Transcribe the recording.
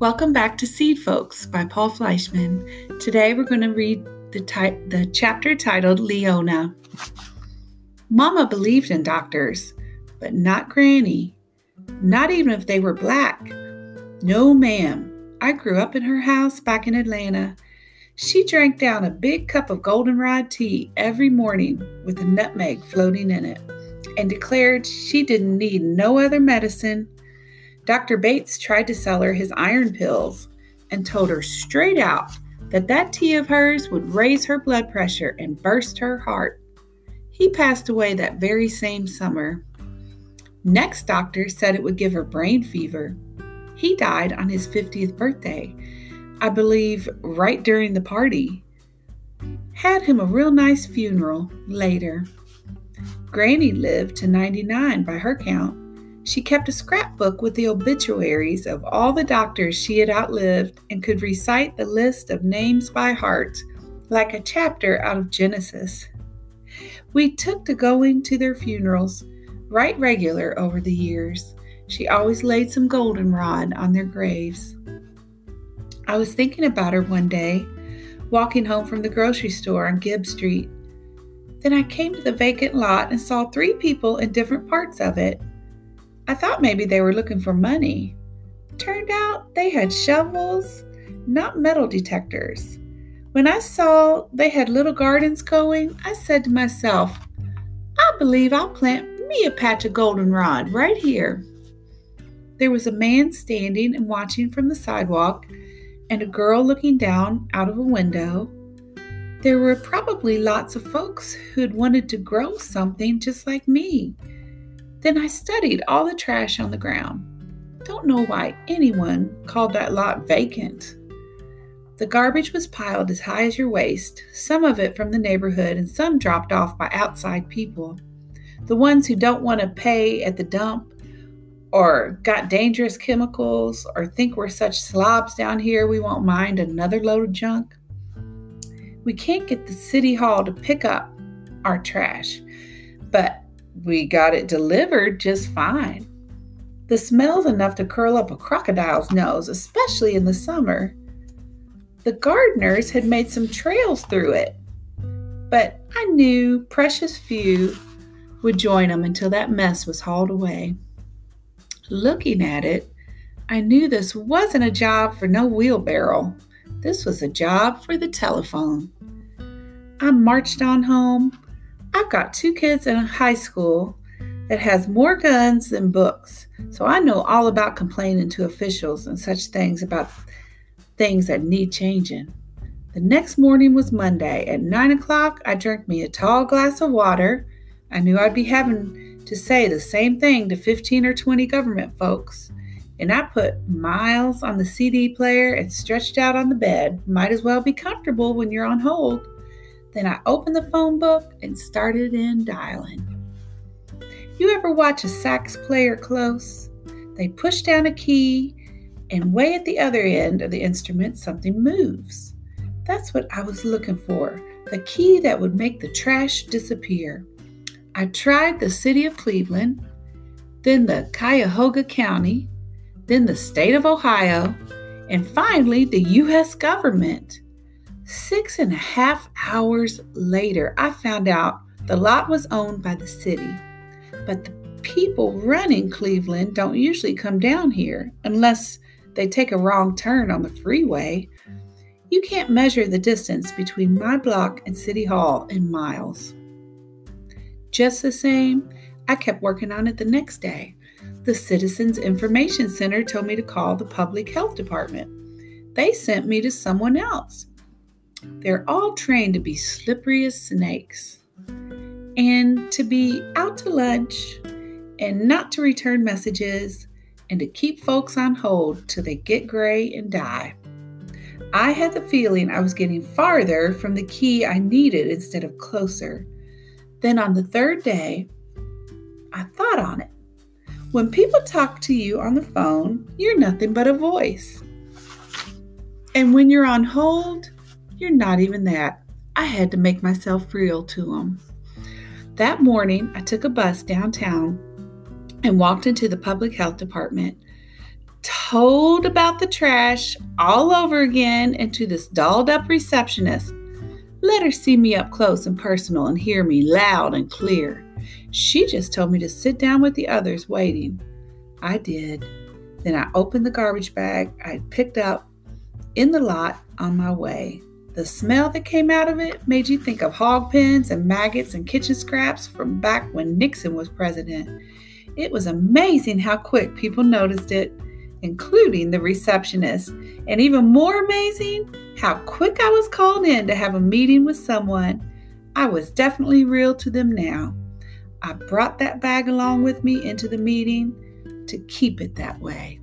Welcome back to Seedfolks by Paul Fleischman. Today we're going to read the, the chapter titled Leona. Mama believed in doctors, but not Granny. Not even if they were black. No, ma'am. I grew up in her house back in Atlanta. She drank down a big cup of goldenrod tea every morning with a nutmeg floating in it and declared she didn't need no other medicine Dr. Bates tried to sell her his iron pills and told her straight out that that tea of hers would raise her blood pressure and burst her heart. He passed away that very same summer. Next doctor said it would give her brain fever. He died on his 50th birthday, I believe right during the party. Had him a real nice funeral later. Granny lived to 99 by her count. She kept a scrapbook with the obituaries of all the doctors she had outlived and could recite the list of names by heart like a chapter out of Genesis. We took to going to their funerals right regular over the years. She always laid some goldenrod on their graves. I was thinking about her one day, walking home from the grocery store on Gibb Street. Then I came to the vacant lot and saw three people in different parts of it. I thought maybe they were looking for money. Turned out they had shovels, not metal detectors. When I saw they had little gardens going, I said to myself, I believe I'll plant me a patch of goldenrod right here. There was a man standing and watching from the sidewalk, and a girl looking down out of a window. There were probably lots of folks who'd wanted to grow something just like me. Then I studied all the trash on the ground. Don't know why anyone called that lot vacant. The garbage was piled as high as your waist, some of it from the neighborhood and some dropped off by outside people. The ones who don't want to pay at the dump or got dangerous chemicals or think we're such slobs down here we won't mind another load of junk. We can't get the city hall to pick up our trash, but we got it delivered just fine. The smell's enough to curl up a crocodile's nose, especially in the summer. The gardeners had made some trails through it, but I knew precious few would join them until that mess was hauled away. Looking at it, I knew this wasn't a job for no wheelbarrow. This was a job for the telephone. I marched on home, I've got two kids in high school that has more guns than books, so I know all about complaining to officials and such things about things that need changing. The next morning was Monday. At nine o'clock, I drank me a tall glass of water. I knew I'd be having to say the same thing to 15 or 20 government folks. And I put Miles on the CD player and stretched out on the bed. Might as well be comfortable when you're on hold. Then I opened the phone book and started in dialing. You ever watch a sax player close? They push down a key, and way at the other end of the instrument, something moves. That's what I was looking for the key that would make the trash disappear. I tried the city of Cleveland, then the Cuyahoga County, then the state of Ohio, and finally the U.S. government. Six and a half hours later, I found out the lot was owned by the city, but the people running Cleveland don't usually come down here unless they take a wrong turn on the freeway. You can't measure the distance between my block and City Hall in miles. Just the same, I kept working on it the next day. The Citizens Information Center told me to call the Public Health Department. They sent me to someone else. They're all trained to be slippery as snakes and to be out to lunch and not to return messages and to keep folks on hold till they get gray and die. I had the feeling I was getting farther from the key I needed instead of closer. Then on the third day, I thought on it. When people talk to you on the phone, you're nothing but a voice. And when you're on hold, you're not even that. I had to make myself real to him. That morning, I took a bus downtown and walked into the public health department. told about the trash all over again and to this dolled up receptionist. Let her see me up close and personal and hear me loud and clear. She just told me to sit down with the others waiting. I did. Then I opened the garbage bag I picked up in the lot on my way. The smell that came out of it made you think of hog pens and maggots and kitchen scraps from back when Nixon was president. It was amazing how quick people noticed it, including the receptionist, and even more amazing, how quick I was called in to have a meeting with someone. I was definitely real to them now. I brought that bag along with me into the meeting to keep it that way.